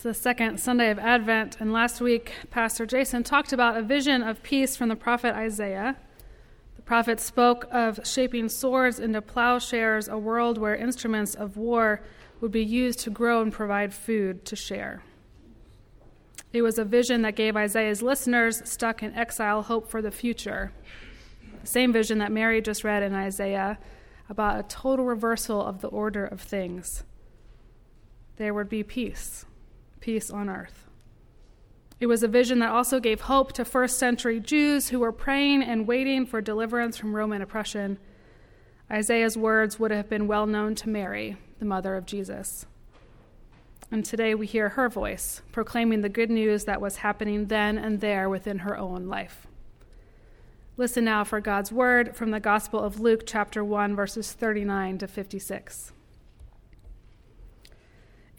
It's the second Sunday of Advent, and last week, Pastor Jason talked about a vision of peace from the prophet Isaiah. The prophet spoke of shaping swords into plowshares, a world where instruments of war would be used to grow and provide food to share. It was a vision that gave Isaiah's listeners stuck in exile hope for the future. The same vision that Mary just read in Isaiah about a total reversal of the order of things. There would be peace, peace on earth. It was a vision that also gave hope to first century Jews who were praying and waiting for deliverance from Roman oppression. Isaiah's words would have been well known to Mary, the mother of Jesus. And today we hear her voice proclaiming the good news that was happening then and there within her own life. Listen now for God's word from the Gospel of Luke, chapter 1, verses 39 to 56.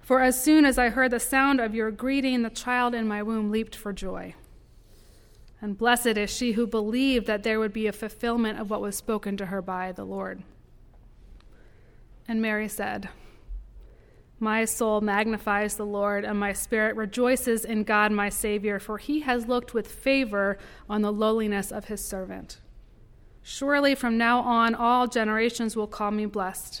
For as soon as I heard the sound of your greeting, the child in my womb leaped for joy. And blessed is she who believed that there would be a fulfillment of what was spoken to her by the Lord. And Mary said, my soul magnifies the Lord, and my spirit rejoices in God my Savior, for he has looked with favor on the lowliness of his servant. Surely from now on all generations will call me blessed,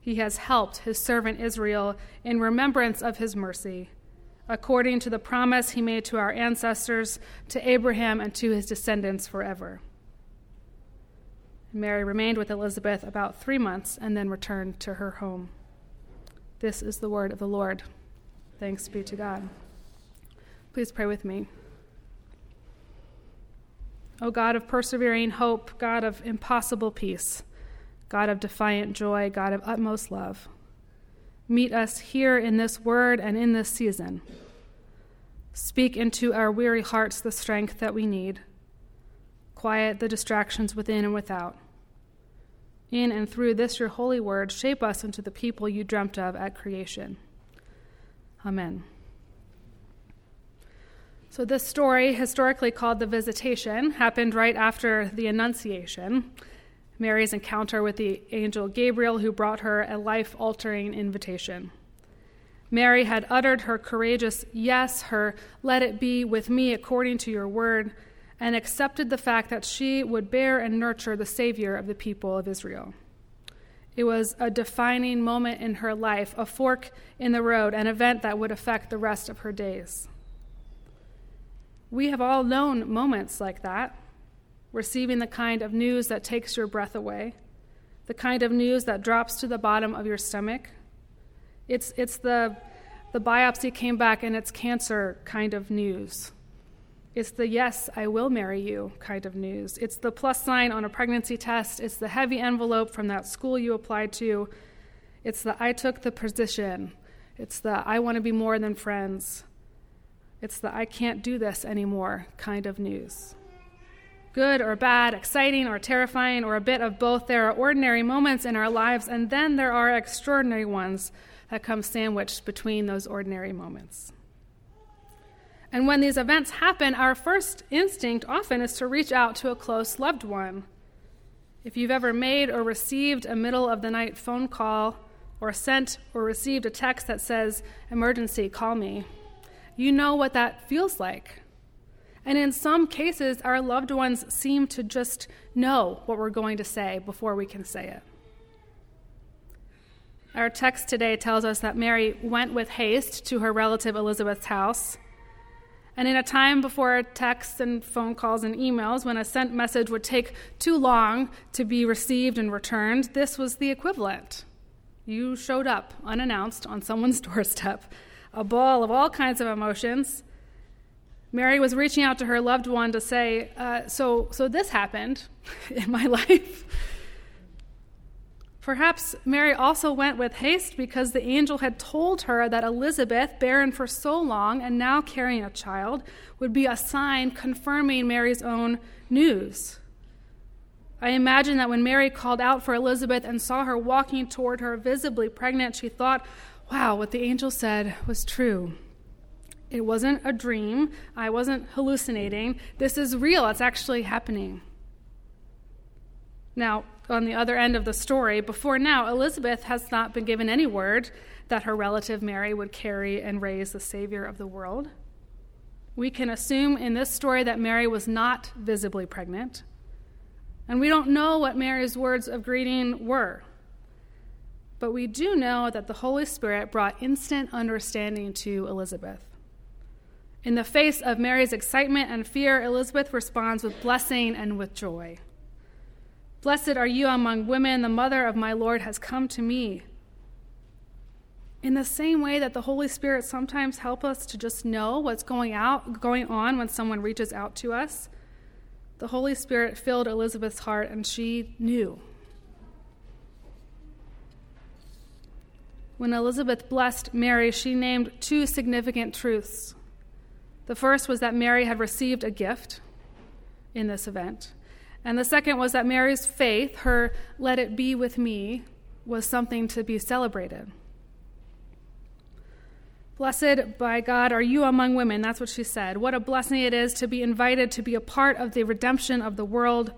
He has helped his servant Israel in remembrance of his mercy, according to the promise he made to our ancestors, to Abraham, and to his descendants forever. Mary remained with Elizabeth about three months and then returned to her home. This is the word of the Lord. Thanks be to God. Please pray with me. O God of persevering hope, God of impossible peace, God of defiant joy, God of utmost love, meet us here in this word and in this season. Speak into our weary hearts the strength that we need. Quiet the distractions within and without. In and through this, your holy word, shape us into the people you dreamt of at creation. Amen. So, this story, historically called the Visitation, happened right after the Annunciation, Mary's encounter with the angel Gabriel, who brought her a life altering invitation. Mary had uttered her courageous yes, her let it be with me according to your word, and accepted the fact that she would bear and nurture the Savior of the people of Israel. It was a defining moment in her life, a fork in the road, an event that would affect the rest of her days. We have all known moments like that, receiving the kind of news that takes your breath away, the kind of news that drops to the bottom of your stomach. It's, it's the, the biopsy came back and it's cancer kind of news. It's the yes, I will marry you kind of news. It's the plus sign on a pregnancy test. It's the heavy envelope from that school you applied to. It's the I took the position. It's the I want to be more than friends. It's the I can't do this anymore kind of news. Good or bad, exciting or terrifying, or a bit of both, there are ordinary moments in our lives, and then there are extraordinary ones that come sandwiched between those ordinary moments. And when these events happen, our first instinct often is to reach out to a close loved one. If you've ever made or received a middle of the night phone call, or sent or received a text that says, Emergency, call me, you know what that feels like. And in some cases, our loved ones seem to just know what we're going to say before we can say it. Our text today tells us that Mary went with haste to her relative Elizabeth's house. And in a time before texts and phone calls and emails, when a sent message would take too long to be received and returned, this was the equivalent. You showed up unannounced on someone's doorstep, a ball of all kinds of emotions. Mary was reaching out to her loved one to say, uh, so, so this happened in my life. Perhaps Mary also went with haste because the angel had told her that Elizabeth, barren for so long and now carrying a child, would be a sign confirming Mary's own news. I imagine that when Mary called out for Elizabeth and saw her walking toward her visibly pregnant, she thought, wow, what the angel said was true. It wasn't a dream. I wasn't hallucinating. This is real. It's actually happening. Now, on the other end of the story, before now, Elizabeth has not been given any word that her relative Mary would carry and raise the Savior of the world. We can assume in this story that Mary was not visibly pregnant. And we don't know what Mary's words of greeting were. But we do know that the Holy Spirit brought instant understanding to Elizabeth. In the face of Mary's excitement and fear, Elizabeth responds with blessing and with joy. Blessed are you among women, the mother of my Lord has come to me. In the same way that the Holy Spirit sometimes helps us to just know what's going out going on when someone reaches out to us, the Holy Spirit filled Elizabeth's heart and she knew. When Elizabeth blessed Mary, she named two significant truths. The first was that Mary had received a gift in this event. And the second was that Mary's faith, her let it be with me, was something to be celebrated. Blessed by God are you among women. That's what she said. What a blessing it is to be invited to be a part of the redemption of the world.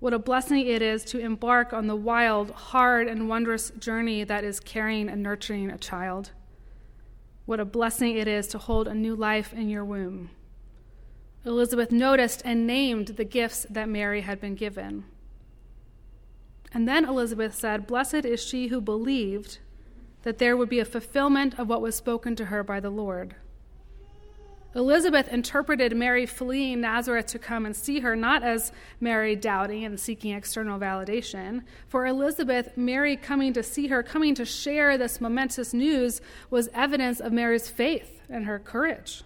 What a blessing it is to embark on the wild, hard, and wondrous journey that is carrying and nurturing a child. What a blessing it is to hold a new life in your womb. Elizabeth noticed and named the gifts that Mary had been given. And then Elizabeth said, Blessed is she who believed that there would be a fulfillment of what was spoken to her by the Lord. Elizabeth interpreted Mary fleeing Nazareth to come and see her not as Mary doubting and seeking external validation. For Elizabeth, Mary coming to see her, coming to share this momentous news, was evidence of Mary's faith and her courage.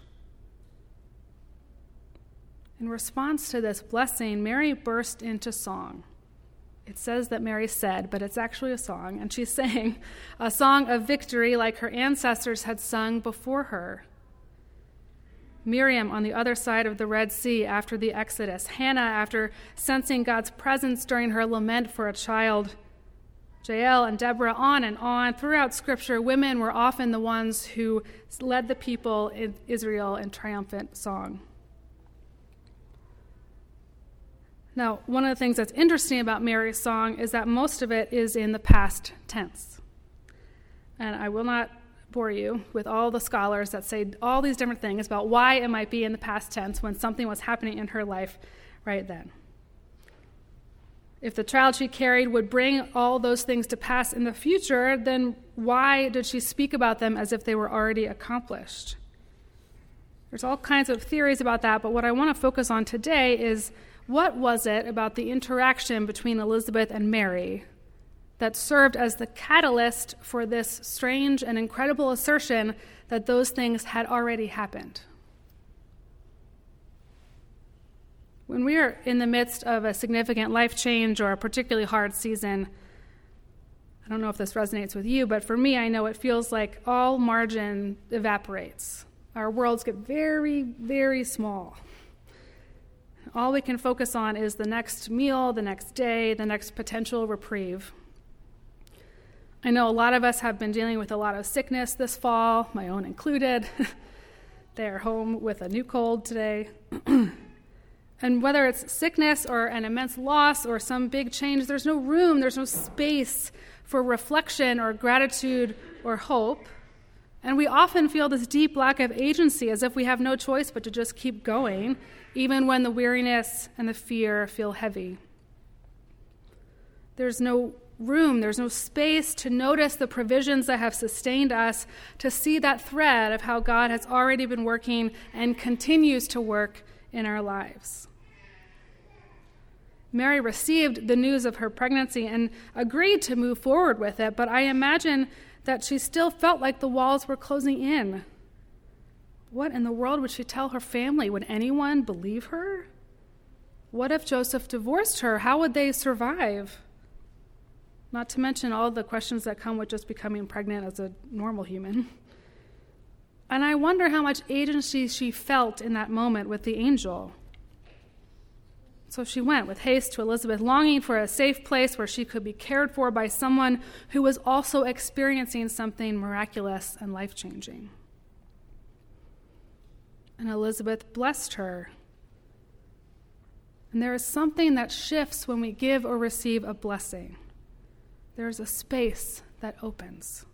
In response to this blessing, Mary burst into song. It says that Mary said, but it's actually a song, and she sang a song of victory like her ancestors had sung before her. Miriam on the other side of the Red Sea after the Exodus, Hannah after sensing God's presence during her lament for a child, Jael and Deborah, on and on. Throughout Scripture, women were often the ones who led the people in Israel in triumphant song. Now, one of the things that's interesting about Mary's song is that most of it is in the past tense. And I will not bore you with all the scholars that say all these different things about why it might be in the past tense when something was happening in her life right then. If the child she carried would bring all those things to pass in the future, then why did she speak about them as if they were already accomplished? There's all kinds of theories about that, but what I want to focus on today is what was it about the interaction between Elizabeth and Mary that served as the catalyst for this strange and incredible assertion that those things had already happened? When we are in the midst of a significant life change or a particularly hard season, I don't know if this resonates with you, but for me, I know it feels like all margin evaporates. Our worlds get very, very small. All we can focus on is the next meal, the next day, the next potential reprieve. I know a lot of us have been dealing with a lot of sickness this fall, my own included. they are home with a new cold today. and whether it's sickness or an immense loss or some big change, there's no room, there's no space for reflection or gratitude or hope. And we often feel this deep lack of agency as if we have no choice but to just keep going even when the weariness and the fear feel heavy. There's no room, there's no space to notice the provisions that have sustained us, to see that thread of how God has already been working and continues to work in our lives. Mary received the news of her pregnancy and agreed to move forward with it, but I imagine that she still felt like the walls were closing in. What in the world would she tell her family? Would anyone believe her? What if Joseph divorced her? How would they survive? Not to mention all the questions that come with just becoming pregnant as a normal human. And I wonder how much agency she felt in that moment with the angel. So she went with haste to Elizabeth, longing for a safe place where she could be cared for by someone who was also experiencing something miraculous and life changing. And Elizabeth blessed her. And there is something that shifts when we give or receive a blessing there's a space that opens.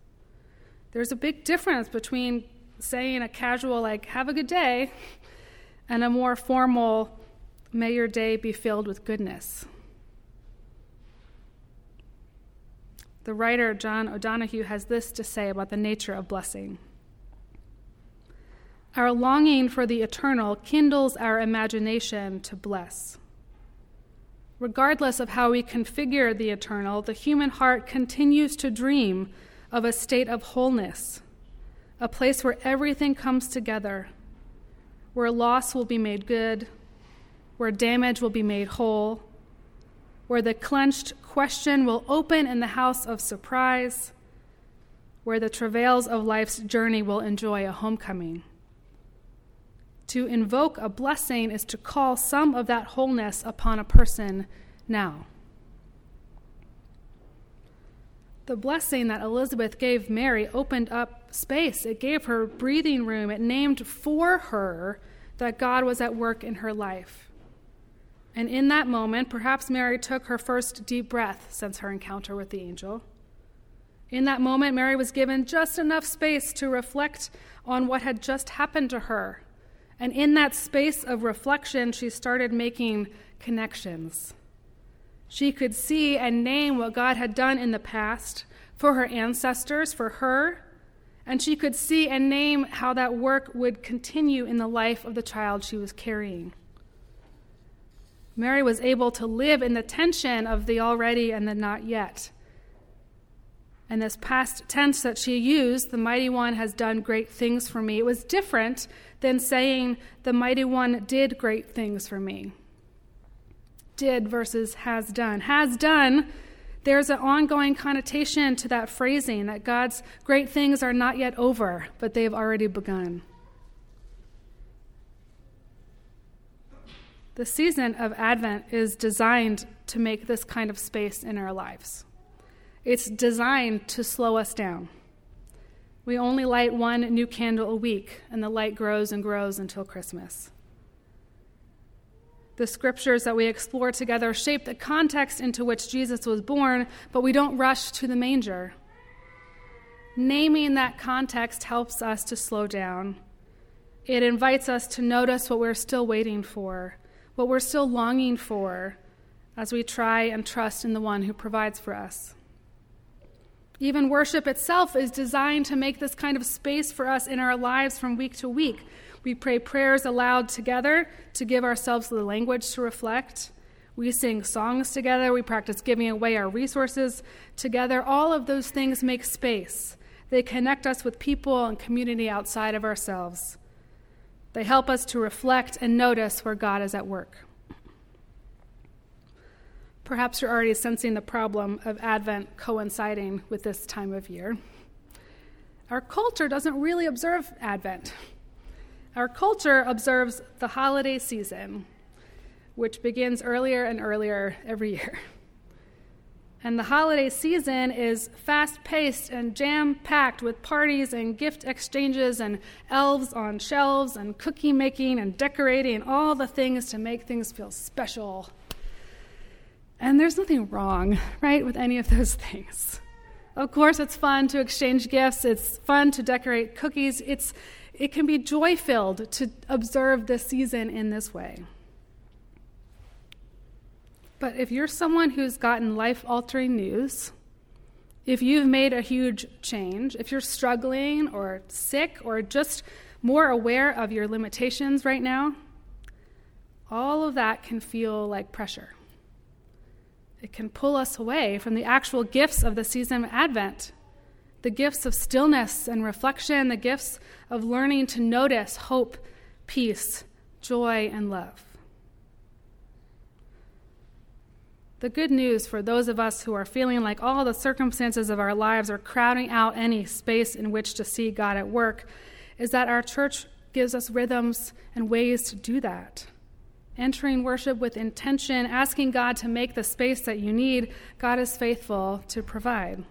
There's a big difference between saying a casual, like, have a good day, and a more formal, may your day be filled with goodness. The writer John O'Donohue has this to say about the nature of blessing. Our longing for the eternal kindles our imagination to bless. Regardless of how we configure the eternal, the human heart continues to dream of a state of wholeness, a place where everything comes together, where loss will be made good, where damage will be made whole, where the clenched question will open in the house of surprise, where the travails of life's journey will enjoy a homecoming. To invoke a blessing is to call some of that wholeness upon a person now. The blessing that Elizabeth gave Mary opened up space. It gave her breathing room. It named for her that God was at work in her life. And in that moment, perhaps Mary took her first deep breath since her encounter with the angel. In that moment, Mary was given just enough space to reflect on what had just happened to her and in that space of reflection, she started making connections. She could see and name what God had done in the past for her ancestors, for her, and she could see and name how that work would continue in the life of the child she was carrying. Mary was able to live in the tension of the already and the not yet. And this past tense that she used, the mighty one has done great things for me, it was different than saying, the mighty one did great things for me. Did versus has done. Has done, there's an ongoing connotation to that phrasing that God's great things are not yet over, but they've already begun. The season of Advent is designed to make this kind of space in our lives. It's designed to slow us down. We only light one new candle a week, and the light grows and grows until Christmas. The scriptures that we explore together shape the context into which Jesus was born, but we don't rush to the manger. Naming that context helps us to slow down. It invites us to notice what we're still waiting for, what we're still longing for, as we try and trust in the one who provides for us. Even worship itself is designed to make this kind of space for us in our lives from week to week. We pray prayers aloud together to give ourselves the language to reflect. We sing songs together. We practice giving away our resources together. All of those things make space. They connect us with people and community outside of ourselves. They help us to reflect and notice where God is at work. Perhaps you're already sensing the problem of Advent coinciding with this time of year. Our culture doesn't really observe Advent. Our culture observes the holiday season, which begins earlier and earlier every year. And the holiday season is fast paced and jam packed with parties and gift exchanges and elves on shelves and cookie making and decorating all the things to make things feel special and there's nothing wrong, right, with any of those things. Of course, it's fun to exchange gifts, it's fun to decorate cookies. It's, it can be joy filled to observe this season in this way. But if you're someone who's gotten life altering news if you've made a huge change, if you're struggling or sick or just more aware of your limitations right now, all of that can feel like pressure. It can pull us away from the actual gifts of the season of Advent the gifts of stillness and reflection, the gifts of learning to notice hope, peace, joy, and love. The good news for those of us who are feeling like all the circumstances of our lives are crowding out any space in which to see God at work is that our church gives us rhythms and ways to do that entering worship with intention, asking God to make the space that you need, God is faithful to provide.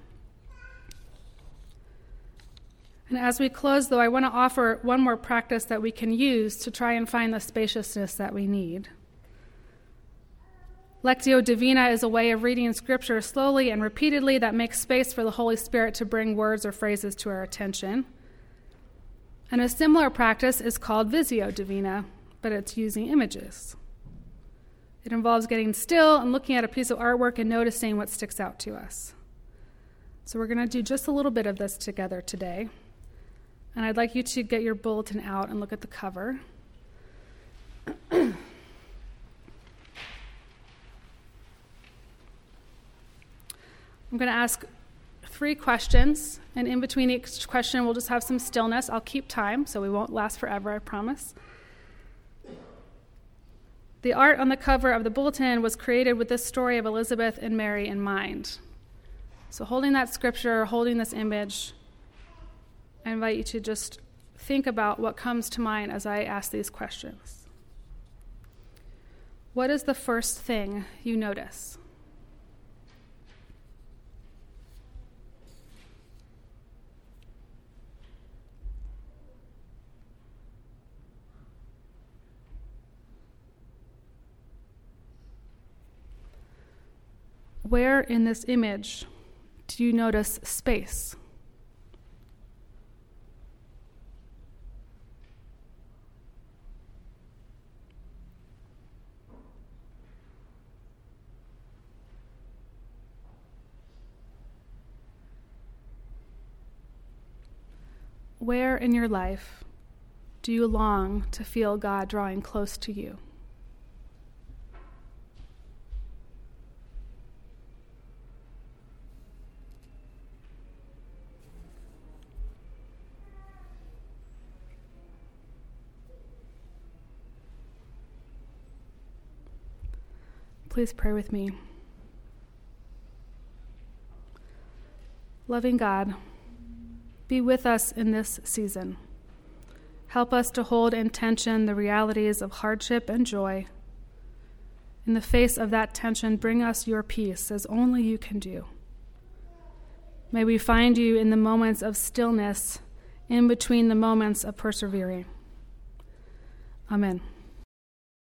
And as we close, though, I want to offer one more practice that we can use to try and find the spaciousness that we need. Lectio Divina is a way of reading Scripture slowly and repeatedly that makes space for the Holy Spirit to bring words or phrases to our attention. And a similar practice is called Visio Divina, but it's using images. It involves getting still and looking at a piece of artwork and noticing what sticks out to us. So, we're going to do just a little bit of this together today. And I'd like you to get your bulletin out and look at the cover. I'm going to ask three questions, and in between each question, we'll just have some stillness. I'll keep time, so we won't last forever, I promise. The art on the cover of the bulletin was created with this story of Elizabeth and Mary in mind. So, holding that scripture, holding this image, I invite you to just think about what comes to mind as I ask these questions. What is the first thing you notice? Where in this image do you notice space? Where in your life do you long to feel God drawing close to you? Please pray with me. Loving God, be with us in this season. Help us to hold in tension the realities of hardship and joy. In the face of that tension, bring us your peace as only you can do. May we find you in the moments of stillness, in between the moments of persevering. Amen.